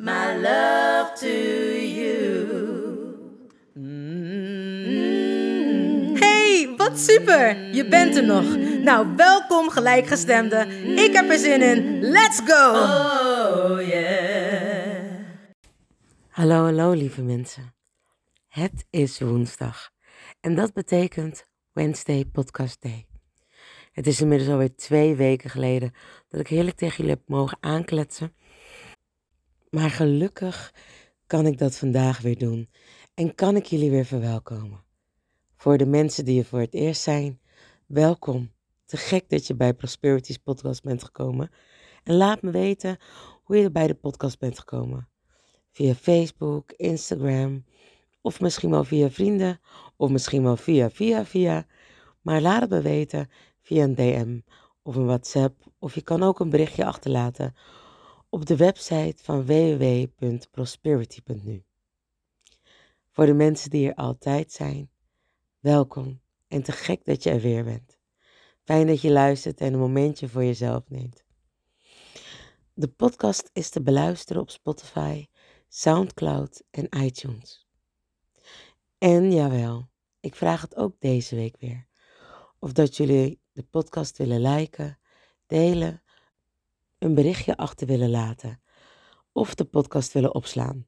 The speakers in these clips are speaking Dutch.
my love to you. Hey, wat super! Je bent er nog. Nou, welkom gelijkgestemde. Ik heb er zin in. Let's go! Oh yeah. Hallo, hallo lieve mensen. Het is woensdag en dat betekent Wednesday Podcast Day. Het is inmiddels alweer twee weken geleden dat ik heerlijk tegen jullie heb mogen aankletsen. Maar gelukkig kan ik dat vandaag weer doen en kan ik jullie weer verwelkomen. Voor de mensen die er voor het eerst zijn, welkom. Te gek dat je bij Prosperity's podcast bent gekomen. En laat me weten hoe je er bij de podcast bent gekomen via Facebook, Instagram of misschien wel via vrienden of misschien wel via via via. Maar laat het me weten via een DM of een WhatsApp of je kan ook een berichtje achterlaten op de website van www.prosperity.nu. Voor de mensen die er altijd zijn, welkom en te gek dat je er weer bent. Fijn dat je luistert en een momentje voor jezelf neemt. De podcast is te beluisteren op Spotify, SoundCloud en iTunes. En jawel, ik vraag het ook deze week weer. Of dat jullie de podcast willen liken, delen, een berichtje achter willen laten of de podcast willen opslaan.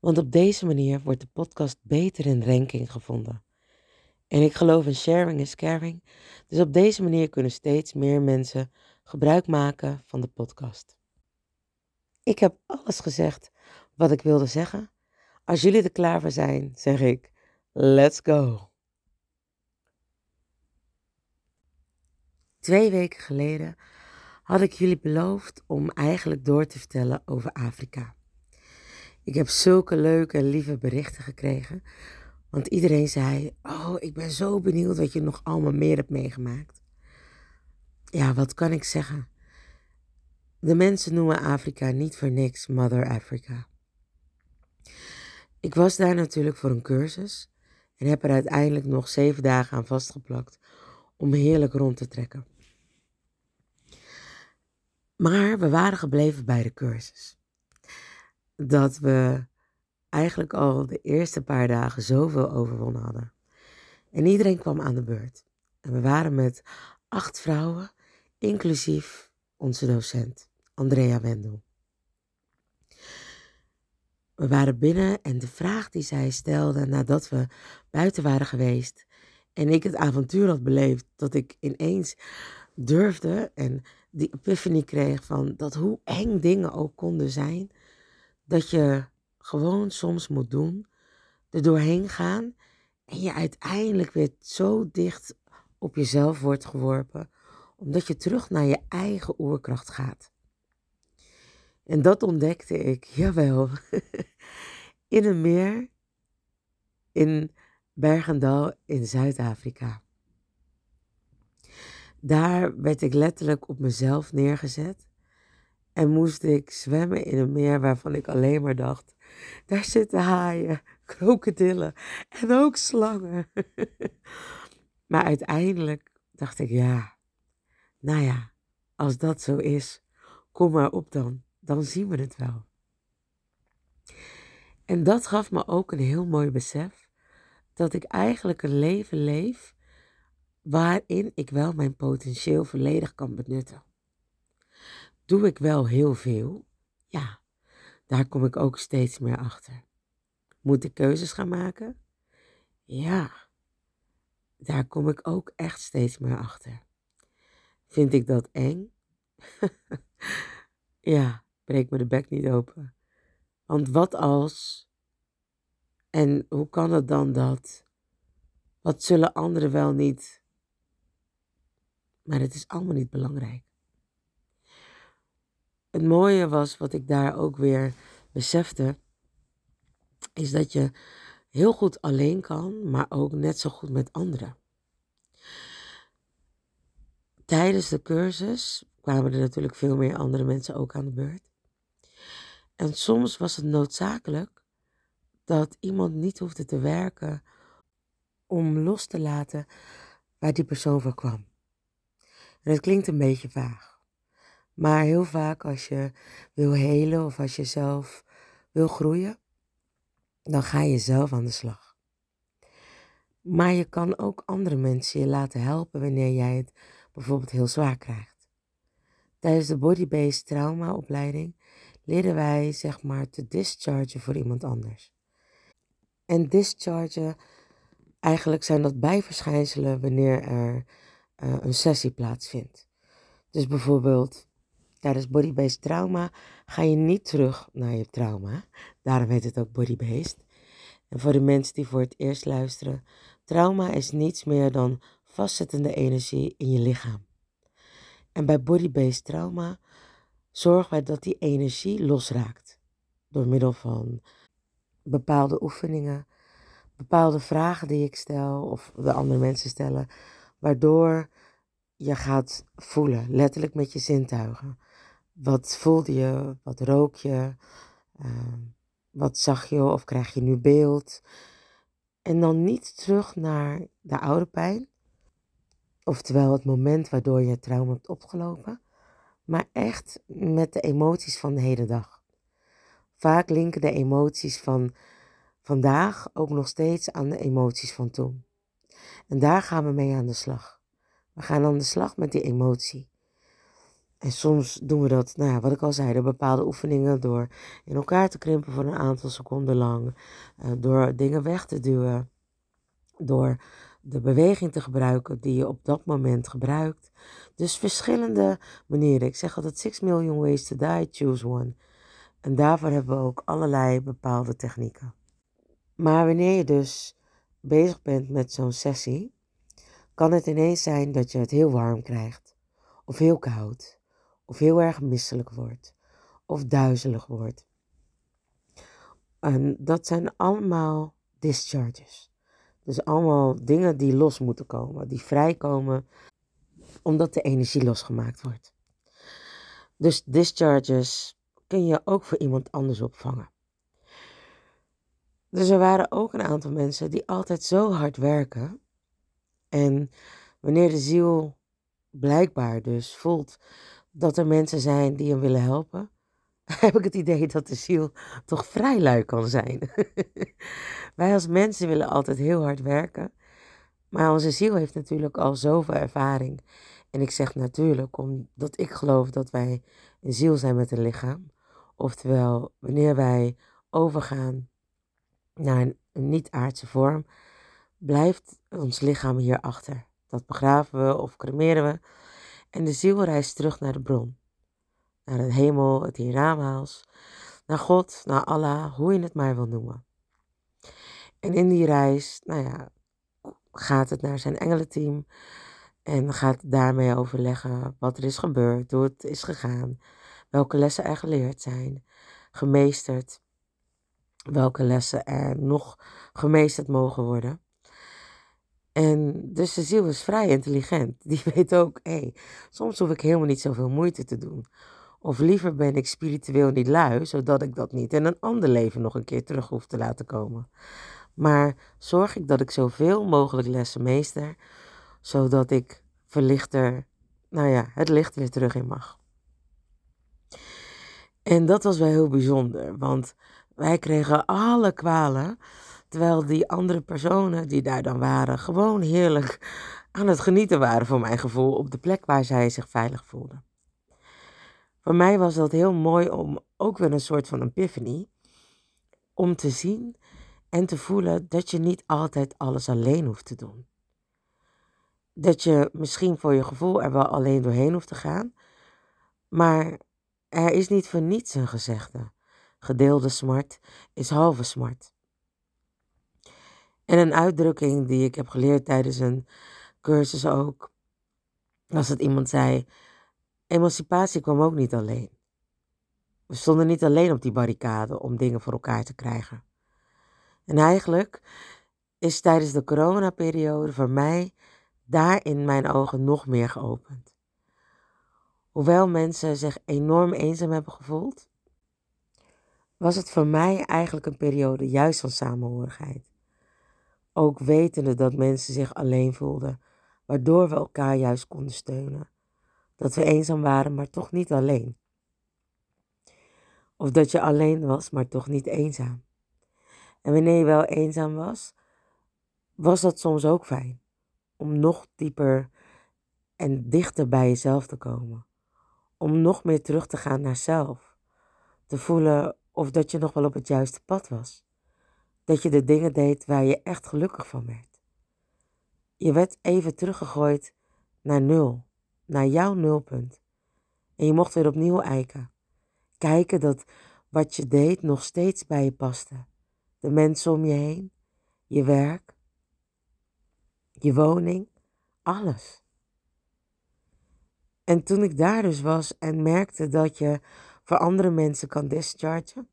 Want op deze manier wordt de podcast beter in ranking gevonden. En ik geloof in sharing is caring, dus op deze manier kunnen steeds meer mensen gebruik maken van de podcast. Ik heb alles gezegd wat ik wilde zeggen. Als jullie er klaar voor zijn, zeg ik: let's go. Twee weken geleden had ik jullie beloofd om eigenlijk door te vertellen over Afrika. Ik heb zulke leuke en lieve berichten gekregen. Want iedereen zei: Oh, ik ben zo benieuwd wat je nog allemaal meer hebt meegemaakt. Ja, wat kan ik zeggen? De mensen noemen Afrika niet voor niks Mother Africa. Ik was daar natuurlijk voor een cursus en heb er uiteindelijk nog zeven dagen aan vastgeplakt om heerlijk rond te trekken. Maar we waren gebleven bij de cursus. Dat we eigenlijk al de eerste paar dagen zoveel overwonnen hadden. En iedereen kwam aan de beurt. En we waren met acht vrouwen, inclusief onze docent, Andrea Wendel. We waren binnen en de vraag die zij stelde nadat we buiten waren geweest en ik het avontuur had beleefd, dat ik ineens durfde en die epiphany kreeg van dat hoe eng dingen ook konden zijn, dat je gewoon soms moet doen, er doorheen gaan en je uiteindelijk weer zo dicht op jezelf wordt geworpen, omdat je terug naar je eigen oerkracht gaat. En dat ontdekte ik, jawel, in een meer in Bergendal in Zuid-Afrika. Daar werd ik letterlijk op mezelf neergezet en moest ik zwemmen in een meer waarvan ik alleen maar dacht: daar zitten haaien, krokodillen en ook slangen. maar uiteindelijk dacht ik: ja, nou ja, als dat zo is, kom maar op dan, dan zien we het wel. En dat gaf me ook een heel mooi besef dat ik eigenlijk een leven leef waarin ik wel mijn potentieel volledig kan benutten. Doe ik wel heel veel? Ja, daar kom ik ook steeds meer achter. Moet ik keuzes gaan maken? Ja, daar kom ik ook echt steeds meer achter. Vind ik dat eng? ja, breek me de bek niet open. Want wat als? En hoe kan het dan dat? Wat zullen anderen wel niet? Maar het is allemaal niet belangrijk. Het mooie was wat ik daar ook weer besefte, is dat je heel goed alleen kan, maar ook net zo goed met anderen. Tijdens de cursus kwamen er natuurlijk veel meer andere mensen ook aan de beurt. En soms was het noodzakelijk dat iemand niet hoefde te werken om los te laten waar die persoon voor kwam. En het klinkt een beetje vaag. Maar heel vaak als je wil helen of als je zelf wil groeien, dan ga je zelf aan de slag. Maar je kan ook andere mensen je laten helpen wanneer jij het bijvoorbeeld heel zwaar krijgt. Tijdens de body-based traumaopleiding leren wij zeg maar te dischargen voor iemand anders. En dischargen, eigenlijk zijn dat bijverschijnselen wanneer er uh, een sessie plaatsvindt. Dus bijvoorbeeld tijdens body-based trauma ga je niet terug naar je trauma. Daarom heet het ook body-based. En voor de mensen die voor het eerst luisteren, trauma is niets meer dan vastzittende energie in je lichaam. En bij body-based trauma zorgen wij dat die energie losraakt. Door middel van bepaalde oefeningen, bepaalde vragen die ik stel of de andere mensen stellen, waardoor je gaat voelen, letterlijk met je zintuigen. Wat voelde je? Wat rook je? Ehm, wat zag je of krijg je nu beeld? En dan niet terug naar de oude pijn, oftewel het moment waardoor je het trauma hebt opgelopen, maar echt met de emoties van de hele dag. Vaak linken de emoties van vandaag ook nog steeds aan de emoties van toen. En daar gaan we mee aan de slag. We gaan aan de slag met die emotie. En soms doen we dat, nou ja, wat ik al zei, door bepaalde oefeningen, door in elkaar te krimpen voor een aantal seconden lang, uh, door dingen weg te duwen, door de beweging te gebruiken die je op dat moment gebruikt. Dus verschillende manieren. Ik zeg altijd 6 million ways to die, choose one. En daarvoor hebben we ook allerlei bepaalde technieken. Maar wanneer je dus bezig bent met zo'n sessie, kan het ineens zijn dat je het heel warm krijgt, of heel koud, of heel erg misselijk wordt, of duizelig wordt. En dat zijn allemaal discharges. Dus allemaal dingen die los moeten komen, die vrijkomen omdat de energie losgemaakt wordt. Dus discharges kun je ook voor iemand anders opvangen. Dus er waren ook een aantal mensen die altijd zo hard werken. En wanneer de ziel blijkbaar dus voelt dat er mensen zijn die hem willen helpen, heb ik het idee dat de ziel toch vrij lui kan zijn. Wij als mensen willen altijd heel hard werken, maar onze ziel heeft natuurlijk al zoveel ervaring. En ik zeg natuurlijk omdat ik geloof dat wij een ziel zijn met een lichaam. Oftewel, wanneer wij overgaan naar een, niet-aardse vorm, blijft ons lichaam hier achter. Dat begraven we of cremeren we. En de ziel reist terug naar de bron. Naar de hemel, het hiernamaals, naar God, naar Allah, hoe je het maar wil noemen. En in die reis, nou ja, gaat het naar zijn engelenteam en gaat daarmee overleggen wat er is gebeurd, hoe het is gegaan, welke lessen er geleerd zijn, gemeesterd, welke lessen er nog gemeesterd mogen worden. En dus de ziel is vrij intelligent. Die weet ook, hé, hey, soms hoef ik helemaal niet zoveel moeite te doen. Of liever ben ik spiritueel niet lui, zodat ik dat niet in een ander leven nog een keer terug hoef te laten komen. Maar zorg ik dat ik zoveel mogelijk lessen meester, zodat ik verlichter, nou ja, het licht weer terug in mag. En dat was wel heel bijzonder, want wij kregen alle kwalen, terwijl die andere personen die daar dan waren, gewoon heerlijk aan het genieten waren voor mijn gevoel op de plek waar zij zich veilig voelden. Voor mij was dat heel mooi om ook weer een soort van epiphany, om te zien En te voelen dat je niet altijd alles alleen hoeft te doen. Dat je misschien voor je gevoel er wel alleen doorheen hoeft te gaan. Maar er is niet voor niets een gezegde. Gedeelde smart is halve smart. En een uitdrukking die ik heb geleerd tijdens een cursus ook, was dat iemand zei: Emancipatie kwam ook niet alleen. We stonden niet alleen op die barricade om dingen voor elkaar te krijgen. En eigenlijk is tijdens de coronaperiode voor mij daar in mijn ogen nog meer geopend. Hoewel mensen zich enorm eenzaam hebben gevoeld, was het voor mij eigenlijk een periode juist van samenhorigheid. Ook wetende dat mensen zich alleen voelden, waardoor we elkaar juist konden steunen. Dat we eenzaam waren, maar toch niet alleen. Of dat je alleen was, maar toch niet eenzaam. En wanneer je wel eenzaam was, was dat soms ook fijn. Om nog dieper en dichter bij jezelf te komen. Om nog meer terug te gaan naar zelf. Te voelen of dat je nog wel op het juiste pad was. Dat je de dingen deed waar je echt gelukkig van werd. Je werd even teruggegooid naar nul, naar jouw nulpunt. En je mocht weer opnieuw eiken. Kijken dat wat je deed nog steeds bij je paste. De mensen om je heen, je werk, je woning, alles. En toen ik daar dus was en merkte dat je voor andere mensen kan dischargen.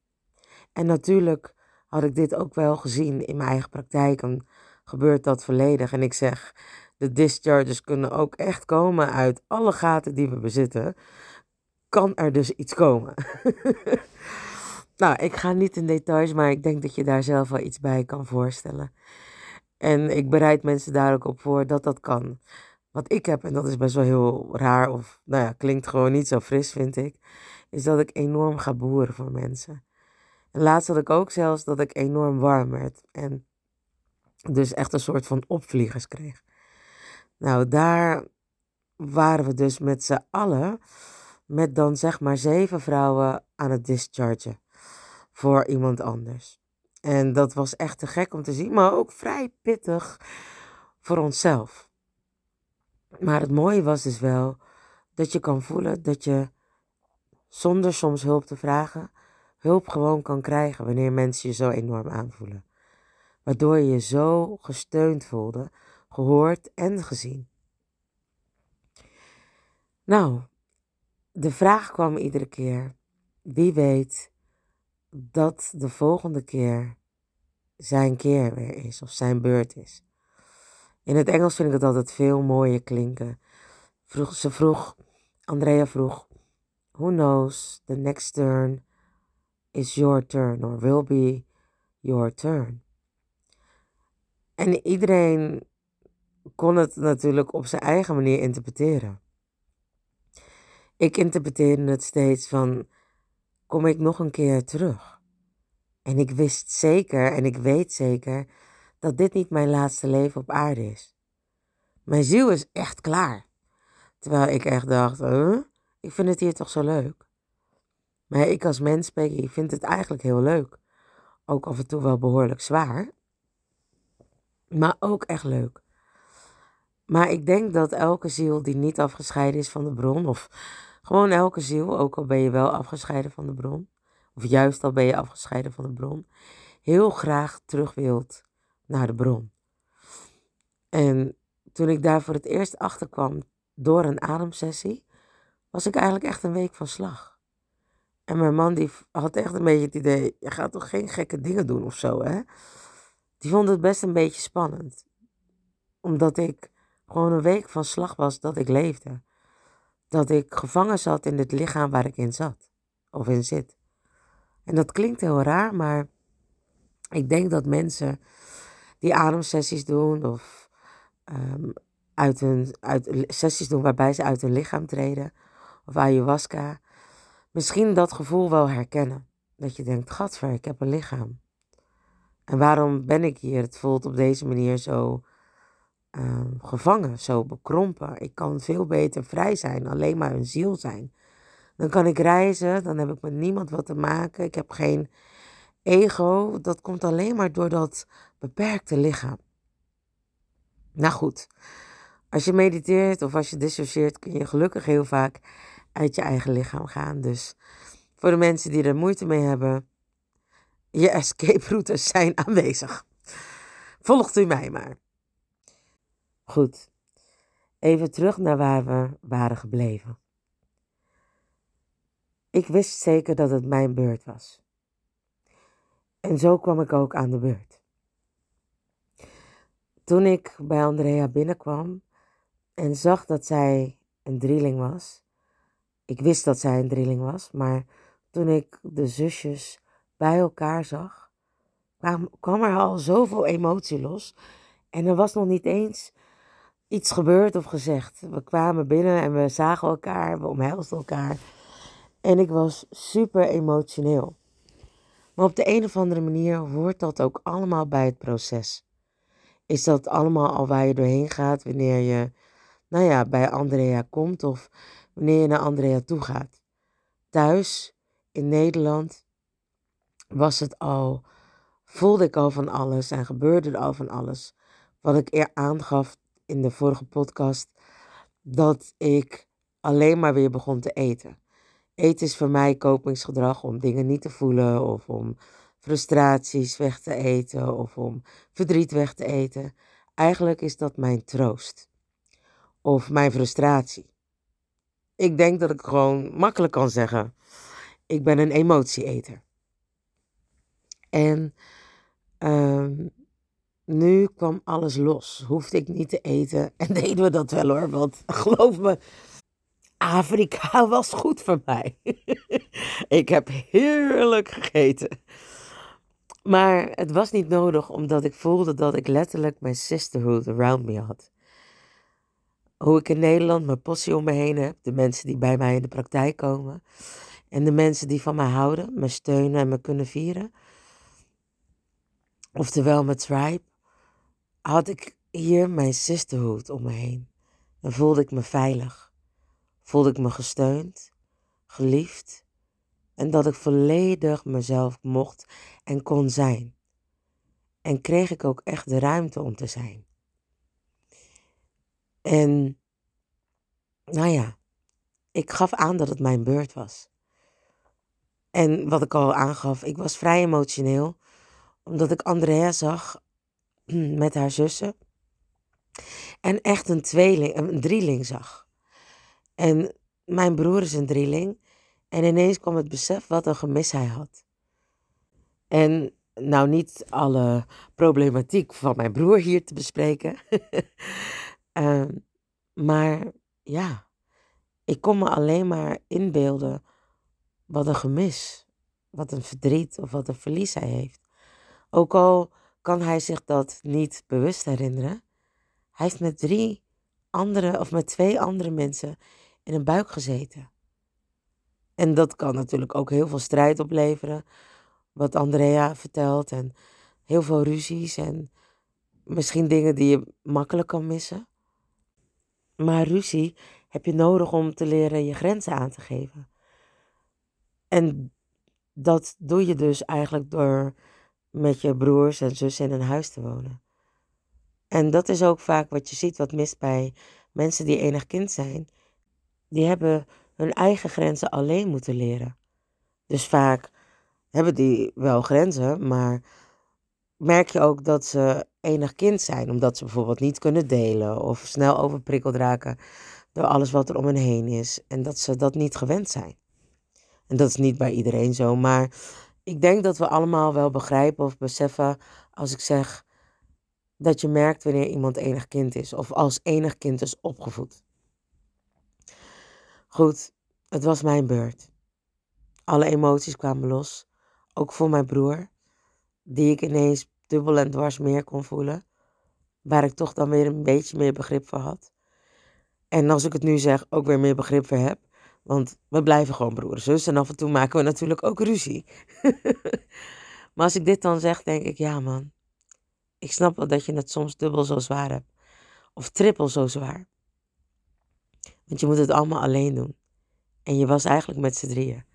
En natuurlijk had ik dit ook wel gezien in mijn eigen praktijk. En gebeurt dat volledig. En ik zeg, de discharges kunnen ook echt komen uit alle gaten die we bezitten. Kan er dus iets komen. nou, ik ga niet in details, maar ik denk dat je daar zelf wel iets bij kan voorstellen. En ik bereid mensen daar ook op voor dat dat kan. Wat ik heb, en dat is best wel heel raar, of nou ja, klinkt gewoon niet zo fris, vind ik, is dat ik enorm ga boeren voor mensen. En laatst had ik ook zelfs dat ik enorm warm werd. En dus echt een soort van opvliegers kreeg. Nou, daar waren we dus met z'n allen, met dan zeg maar zeven vrouwen aan het dischargen voor iemand anders. En dat was echt te gek om te zien, maar ook vrij pittig voor onszelf. Maar het mooie was dus wel dat je kan voelen dat je zonder soms hulp te vragen, hulp gewoon kan krijgen wanneer mensen je zo enorm aanvoelen. Waardoor je je zo gesteund voelde, gehoord en gezien. Nou, de vraag kwam iedere keer: wie weet dat de volgende keer zijn keer weer is of zijn beurt is. In het Engels vind ik het altijd veel mooier klinken. Vroeg, ze vroeg, Andrea vroeg, who knows, the next turn is your turn or will be your turn. En iedereen kon het natuurlijk op zijn eigen manier interpreteren. Ik interpreteerde het steeds van, kom ik nog een keer terug? En ik wist zeker en ik weet zeker dat dit niet mijn laatste leven op aarde is. Mijn ziel is echt klaar. Terwijl ik echt dacht? Ik vind het hier toch zo leuk. Maar ik als mens, Peggy, vind het eigenlijk heel leuk. Ook af en toe wel behoorlijk zwaar. Maar ook echt leuk. Maar ik denk dat elke ziel die niet afgescheiden is van de bron, of gewoon elke ziel, ook al ben je wel afgescheiden van de bron, of juist al ben je afgescheiden van de bron, heel graag terug wilt naar de bron. En toen ik daar voor het eerst achter kwam door een ademsessie, was ik eigenlijk echt een week van slag. En mijn man die had echt een beetje het idee, je gaat toch geen gekke dingen doen of zo, hè? Die vond het best een beetje spannend. Omdat ik gewoon een week van slag was dat ik leefde. Dat ik gevangen zat in het lichaam waar ik in zat. Of in zit. En dat klinkt heel raar, maar ik denk dat mensen die ademsessies doen of um, uit hun, uit, sessies doen waarbij ze uit hun lichaam treden of ayahuasca, misschien dat gevoel wel herkennen. Dat je denkt, gadver, ik heb een lichaam. En waarom ben ik hier? Het voelt op deze manier zo um, gevangen, zo bekrompen. Ik kan veel beter vrij zijn, alleen maar een ziel zijn. Dan kan ik reizen, dan heb ik met niemand wat te maken. Ik heb geen ego, dat komt alleen maar door dat beperkte lichaam. Nou goed, als je mediteert of als je dissocieert, kun je gelukkig heel vaak uit je eigen lichaam gaan. Dus voor de mensen die er moeite mee hebben, je escape routes zijn aanwezig. Volgt u mij maar. Goed, even terug naar waar we waren gebleven. Ik wist zeker dat het mijn beurt was. En zo kwam ik ook aan de beurt. Toen ik bij Andrea binnenkwam en zag dat zij een drieling was. Ik wist dat zij een drieling was, maar toen ik de zusjes bij elkaar zag, kwam, kwam er al zoveel emotie los. En er was nog niet eens iets gebeurd of gezegd. We kwamen binnen en we zagen elkaar, we omhelsden elkaar. En ik was super emotioneel. Maar op de een of andere manier hoort dat ook allemaal bij het proces. Is dat allemaal al waar je doorheen gaat wanneer je, nou ja, bij Andrea komt of wanneer je naar Andrea toe gaat. Thuis in Nederland was het al, voelde ik al van alles en gebeurde er al van alles. Wat ik eer aangaf in de vorige podcast, dat ik alleen maar weer begon te eten. Eten is voor mij kopingsgedrag om dingen niet te voelen of om frustraties weg te eten of om verdriet weg te eten. Eigenlijk is dat mijn troost of mijn frustratie. Ik denk dat ik gewoon makkelijk kan zeggen: ik ben een emotieeter. En um, nu kwam alles los. Hoefde ik niet te eten. En deden we dat wel hoor. Want geloof me, Afrika was goed voor mij. ik heb heerlijk gegeten. Maar het was niet nodig omdat ik voelde dat ik letterlijk mijn sisterhood around me had. Hoe ik in Nederland mijn possie om me heen heb, de mensen die bij mij in de praktijk komen en de mensen die van mij houden, me steunen en me kunnen vieren. Oftewel mijn tribe, had ik hier mijn sisterhood om me heen. En voelde ik me veilig voelde ik me gesteund, geliefd en dat ik volledig mezelf mocht en kon zijn. En kreeg ik ook echt de ruimte om te zijn. En nou ja, ik gaf aan dat het mijn beurt was. En wat ik al aangaf, ik was vrij emotioneel, omdat ik Andrea zag met haar zussen. En echt een tweeling, een drieling zag. En mijn broer is een drieling. En ineens kwam het besef wat een gemis hij had. En nou niet alle problematiek van mijn broer hier te bespreken. Ehm, maar ja, ik kon me alleen maar inbeelden wat een gemis, wat een verdriet of wat een verlies hij heeft. Ook al kan hij zich dat niet bewust herinneren, hij heeft met drie andere of met twee andere mensen in een buik gezeten. En dat kan natuurlijk ook heel veel strijd opleveren, wat Andrea vertelt, en heel veel ruzies en misschien dingen die je makkelijk kan missen. Maar ruzie heb je nodig om te leren je grenzen aan te geven. En dat doe je dus eigenlijk door met je broers en zussen in een huis te wonen. En dat is ook vaak wat je ziet, wat mist bij mensen die enig kind zijn die hebben hun eigen grenzen alleen moeten leren. Dus vaak hebben die wel grenzen, maar merk je ook dat ze enig kind zijn, omdat ze bijvoorbeeld niet kunnen delen of snel overprikkeld raken door alles wat er om hen heen is en dat ze dat niet gewend zijn. En dat is niet bij iedereen zo, maar ik denk dat we allemaal wel begrijpen of beseffen als ik zeg dat je merkt wanneer iemand enig kind is of als enig kind is opgevoed. Goed, het was mijn beurt. Alle emoties kwamen los, ook voor mijn broer, die ik ineens dubbel en dwars meer kon voelen, waar ik toch dan weer een beetje meer begrip voor had. En als ik het nu zeg, ook weer meer begrip voor heb, want we blijven gewoon broer en zus en af en toe maken we natuurlijk ook ruzie. maar als ik dit dan zeg, denk ik, ja man, ik snap wel dat je het soms dubbel zo zwaar hebt, of trippel zo zwaar. Want je moet het allemaal alleen doen. En je was eigenlijk met z'n drieën.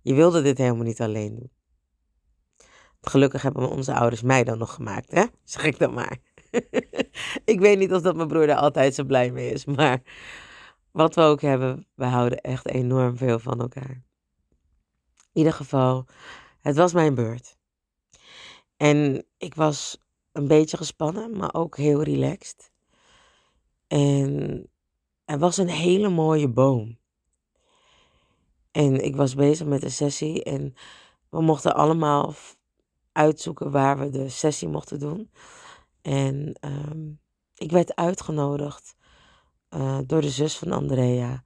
Je wilde dit helemaal niet alleen doen. Gelukkig hebben onze ouders mij dan nog gemaakt, hè? Zeg ik dan maar. ik weet niet of dat mijn broer daar altijd zo blij mee is, maar wat we ook hebben, we houden echt enorm veel van elkaar. In ieder geval, het was mijn beurt. En ik was een beetje gespannen, maar ook heel relaxed. En er was een hele mooie boom. En ik was bezig met de sessie en we mochten allemaal uitzoeken waar we de sessie mochten doen. En ehm, ik werd uitgenodigd uh, door de zus van Andrea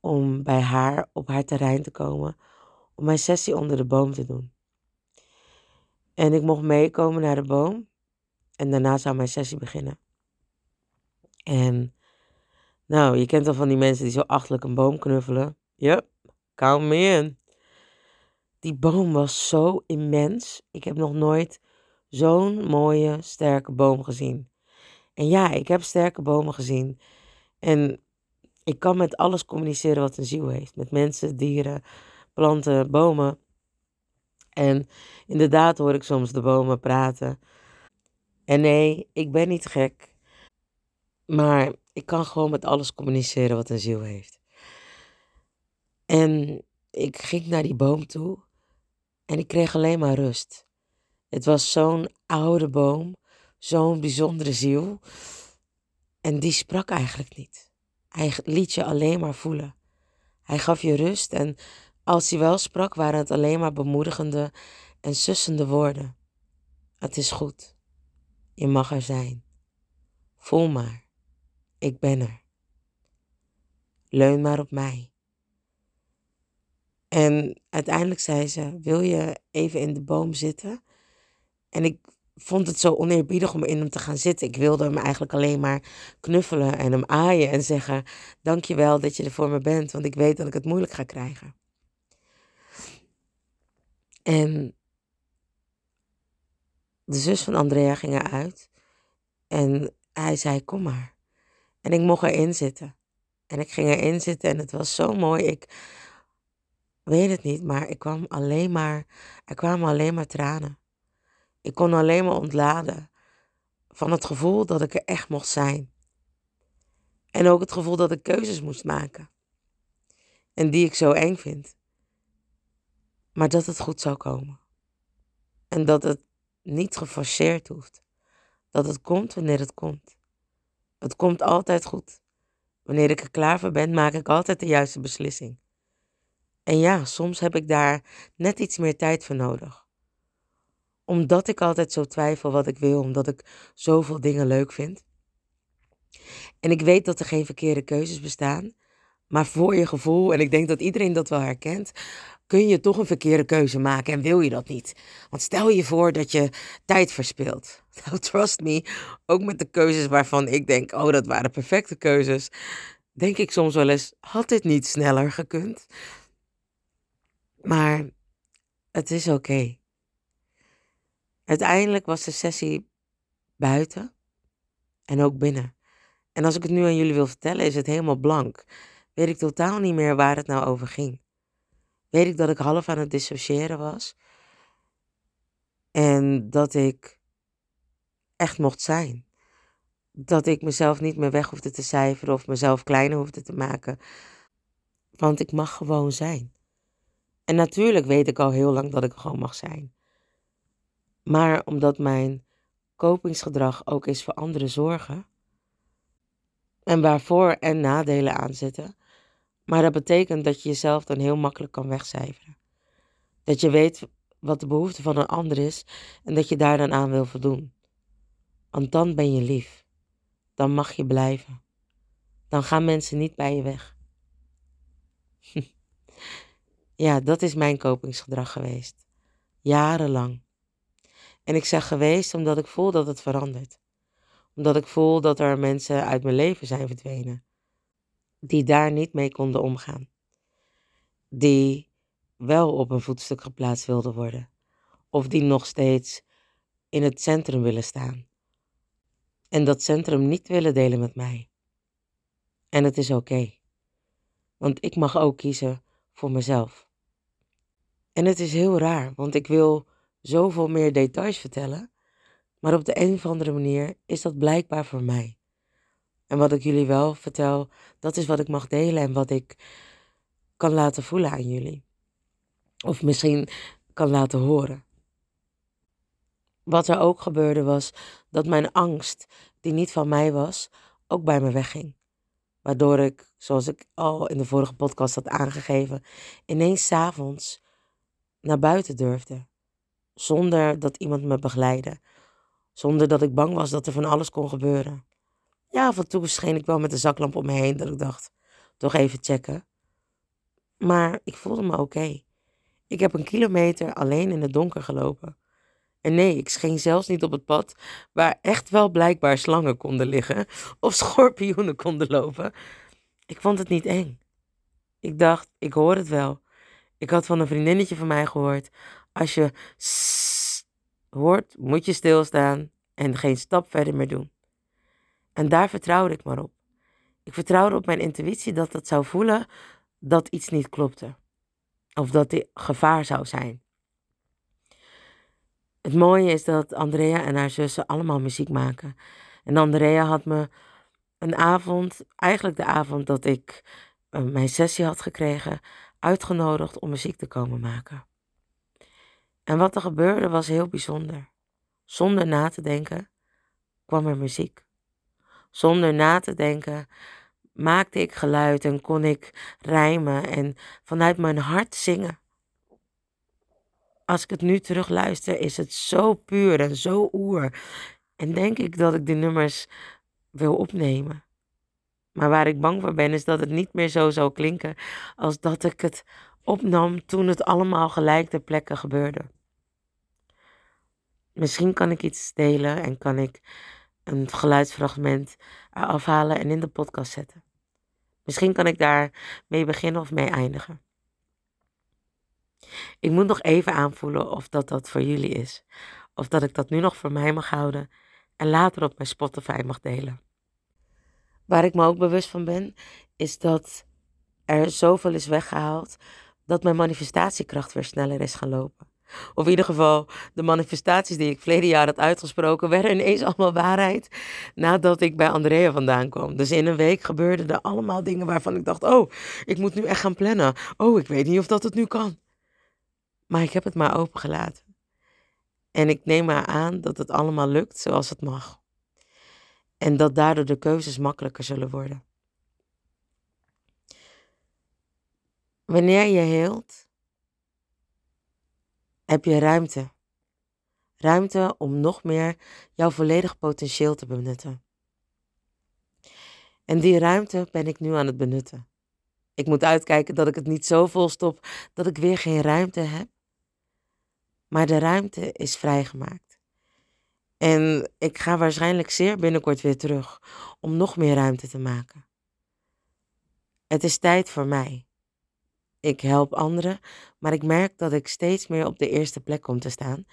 om bij haar op haar terrein te komen om mijn sessie onder de boom te doen. En ik mocht meekomen naar de boom en daarna zou mijn sessie beginnen. En nou, je kent wel van die mensen die zo achtelijk een boom knuffelen. Yep, count me in. Die boom was zo immens. Ik heb nog nooit zo'n mooie, sterke boom gezien. En ja, ik heb sterke bomen gezien. En ik kan met alles communiceren wat een ziel heeft. Met mensen, dieren, planten, bomen. En inderdaad hoor ik soms de bomen praten. En nee, ik ben niet gek. Maar ik kan gewoon met alles communiceren wat een ziel heeft. En ik ging naar die boom toe en ik kreeg alleen maar rust. Het was zo'n oude boom, zo'n bijzondere ziel. En die sprak eigenlijk niet. Hij liet je alleen maar voelen. Hij gaf je rust en als hij wel sprak, waren het alleen maar bemoedigende en sussende woorden. Het is goed. Je mag er zijn. Voel maar. Ik ben er. Leun maar op mij. En uiteindelijk zei ze: Wil je even in de boom zitten? En ik vond het zo oneerbiedig om in hem te gaan zitten. Ik wilde hem eigenlijk alleen maar knuffelen en hem aaien en zeggen: Dankjewel dat je er voor me bent, want ik weet dat ik het moeilijk ga krijgen. En de zus van Andrea ging eruit en hij zei: Kom maar. En ik mocht erin zitten. En ik ging erin zitten en het was zo mooi. Ik weet het niet, maar ik kwam alleen maar, er kwamen alleen maar tranen. Ik kon alleen maar ontladen van het gevoel dat ik er echt mocht zijn. En ook het gevoel dat ik keuzes moest maken. En die ik zo eng vind. Maar dat het goed zou komen. En dat het niet geforceerd hoeft. Dat het komt wanneer het komt. Het komt altijd goed. Wanneer ik er klaar voor ben, maak ik altijd de juiste beslissing. En ja, soms heb ik daar net iets meer tijd voor nodig omdat ik altijd zo twijfel wat ik wil, omdat ik zoveel dingen leuk vind. En ik weet dat er geen verkeerde keuzes bestaan. Maar voor je gevoel, en ik denk dat iedereen dat wel herkent, kun je toch een verkeerde keuze maken en wil je dat niet. Want stel je voor dat je tijd verspilt. Nou, trust me, ook met de keuzes waarvan ik denk, oh, dat waren perfecte keuzes, denk ik soms wel eens, had dit niet sneller gekund? Maar het is oké. Uiteindelijk was de sessie buiten en ook binnen. En als ik het nu aan jullie wil vertellen, is het helemaal blank. Weet ik totaal niet meer waar het nou over ging. Weet ik dat ik half aan het dissociëren was. En dat ik echt mocht zijn. Dat ik mezelf niet meer weg hoefde te cijferen of mezelf kleiner hoefde te maken. Want ik mag gewoon zijn. En natuurlijk weet ik al heel lang dat ik gewoon mag zijn. Maar omdat mijn kopingsgedrag ook is voor andere zorgen. En waarvoor en nadelen aan zitten. Maar dat betekent dat je jezelf dan heel makkelijk kan wegcijferen. Dat je weet wat de behoefte van een ander is en dat je daar dan aan wil voldoen. Want dan ben je lief. Dan mag je blijven. Dan gaan mensen niet bij je weg. ja, dat is mijn kopingsgedrag geweest. Jarenlang. En ik zeg geweest omdat ik voel dat het verandert. Omdat ik voel dat er mensen uit mijn leven zijn verdwenen. Die daar niet mee konden omgaan. Die wel op een voetstuk geplaatst wilden worden. Of die nog steeds in het centrum willen staan. En dat centrum niet willen delen met mij. En het is oké. Want ik mag ook kiezen voor mezelf. En het is heel raar, want ik wil zoveel meer details vertellen. Maar op de een of andere manier is dat blijkbaar voor mij. En wat ik jullie wel vertel, dat is wat ik mag delen en wat ik kan laten voelen aan jullie. Of misschien kan laten horen. Wat er ook gebeurde was dat mijn angst, die niet van mij was, ook bij me wegging. Waardoor ik, zoals ik al in de vorige podcast had aangegeven, ineens s'avonds naar buiten durfde. Zonder dat iemand me begeleidde. Zonder dat ik bang was dat er van alles kon gebeuren. Ja, af en toe scheen ik wel met de zaklamp om me heen dat ik dacht, toch even checken. Maar ik voelde me oké. Ik heb een kilometer alleen in het donker gelopen. En nee, ik scheen zelfs niet op het pad waar echt wel blijkbaar slangen konden liggen of schorpioenen konden lopen. Ik vond het niet eng. Ik dacht, ik hoor het wel. Ik had van een vriendinnetje van mij gehoord: als je hoort, moet je stilstaan en geen stap verder meer doen. En daar vertrouwde ik maar op. Ik vertrouwde op mijn intuïtie dat het zou voelen dat iets niet klopte. Of dat er gevaar zou zijn. Het mooie is dat Andrea en haar zussen allemaal muziek maken. En Andrea had me een avond, eigenlijk de avond dat ik uh, mijn sessie had gekregen, uitgenodigd om muziek te komen maken. En wat er gebeurde was heel bijzonder. Zonder na te denken kwam er muziek. Zonder na te denken maakte ik geluid en kon ik rijmen en vanuit mijn hart zingen. Als ik het nu terug luister, is het zo puur en zo oer. En denk ik dat ik de nummers wil opnemen. Maar waar ik bang voor ben, is dat het niet meer zo zou klinken als dat ik het opnam toen het allemaal gelijk ter plekke gebeurde. Misschien kan ik iets delen en kan ik een geluidsfragment afhalen en in de podcast zetten. Misschien kan ik daar mee beginnen of mee eindigen. Ik moet nog even aanvoelen of dat dat voor jullie is. Of dat ik dat nu nog voor mij mag houden en later op mijn Spotify mag delen. Waar ik me ook bewust van ben, is dat er zoveel is weggehaald dat mijn manifestatiekracht weer sneller is gaan lopen. Of in ieder geval, de manifestaties die ik verleden jaar had uitgesproken, werden ineens allemaal waarheid nadat ik bij Andrea vandaan kwam. Dus in een week gebeurden er allemaal dingen waarvan ik dacht, oh, ik moet nu echt gaan plannen. Oh, ik weet niet of dat het nu kan. Maar ik heb het maar opengelaten. En ik neem maar aan dat het allemaal lukt zoals het mag. En dat daardoor de keuzes makkelijker zullen worden. Wanneer je heelt, heb je ruimte. Ruimte om nog meer jouw volledig potentieel te benutten. En die ruimte ben ik nu aan het benutten. Ik moet uitkijken dat ik het niet zo vol stop dat ik weer geen ruimte heb. Maar de ruimte is vrijgemaakt. En ik ga waarschijnlijk zeer binnenkort weer terug om nog meer ruimte te maken. Het is tijd voor mij. Ik help anderen, maar ik merk dat ik steeds meer op de eerste plek kom te staan,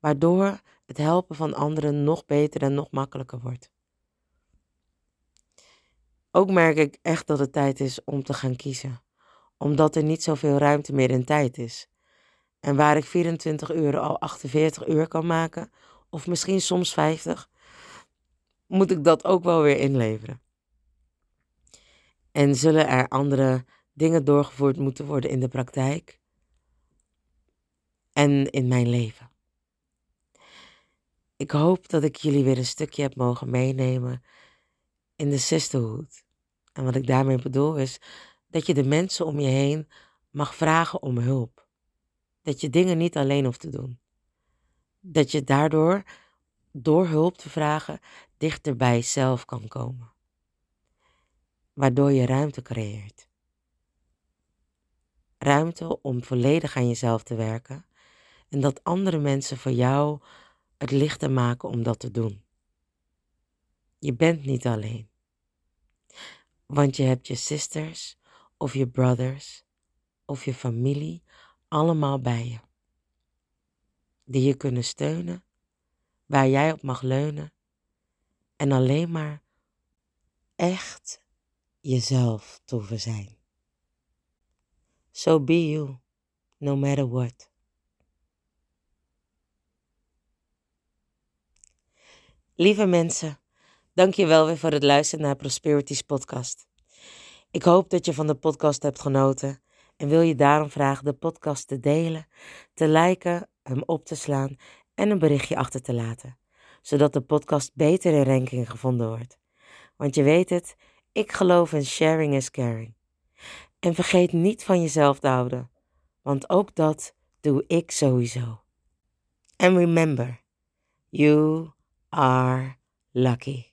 waardoor het helpen van anderen nog beter en nog makkelijker wordt. Ook merk ik echt dat het tijd is om te gaan kiezen, omdat er niet zoveel ruimte meer in tijd is. En waar ik 24 uur al 48 uur kan maken, of misschien soms 50, moet ik dat ook wel weer inleveren. En zullen er andere dingen doorgevoerd moeten worden in de praktijk en in mijn leven. Ik hoop dat ik jullie weer een stukje heb mogen meenemen in de sisterhood. En wat ik daarmee bedoel is dat je de mensen om je heen mag vragen om hulp. Dat je dingen niet alleen hoeft te doen. Dat je daardoor, door hulp te vragen, dichter bij jezelf kan komen. Waardoor je ruimte creëert ruimte om volledig aan jezelf te werken en dat andere mensen voor jou het lichter maken om dat te doen. Je bent niet alleen, want je hebt je sisters of je brothers of je familie allemaal bij je, die je kunnen steunen, waar jij op mag leunen en alleen maar echt jezelf te zijn. So be you, no matter what. Lieve mensen, dank je wel weer voor het luisteren naar Prosperities podcast. Ik hoop dat je van de podcast hebt genoten en wil je daarom vragen de podcast te delen, te liken, hem op te slaan en een berichtje achter te laten, zodat de podcast beter in ranking gevonden wordt. Want je weet het, ik geloof in sharing is caring. En vergeet niet van jezelf te houden, want ook dat doe ik sowieso. And remember, you are lucky.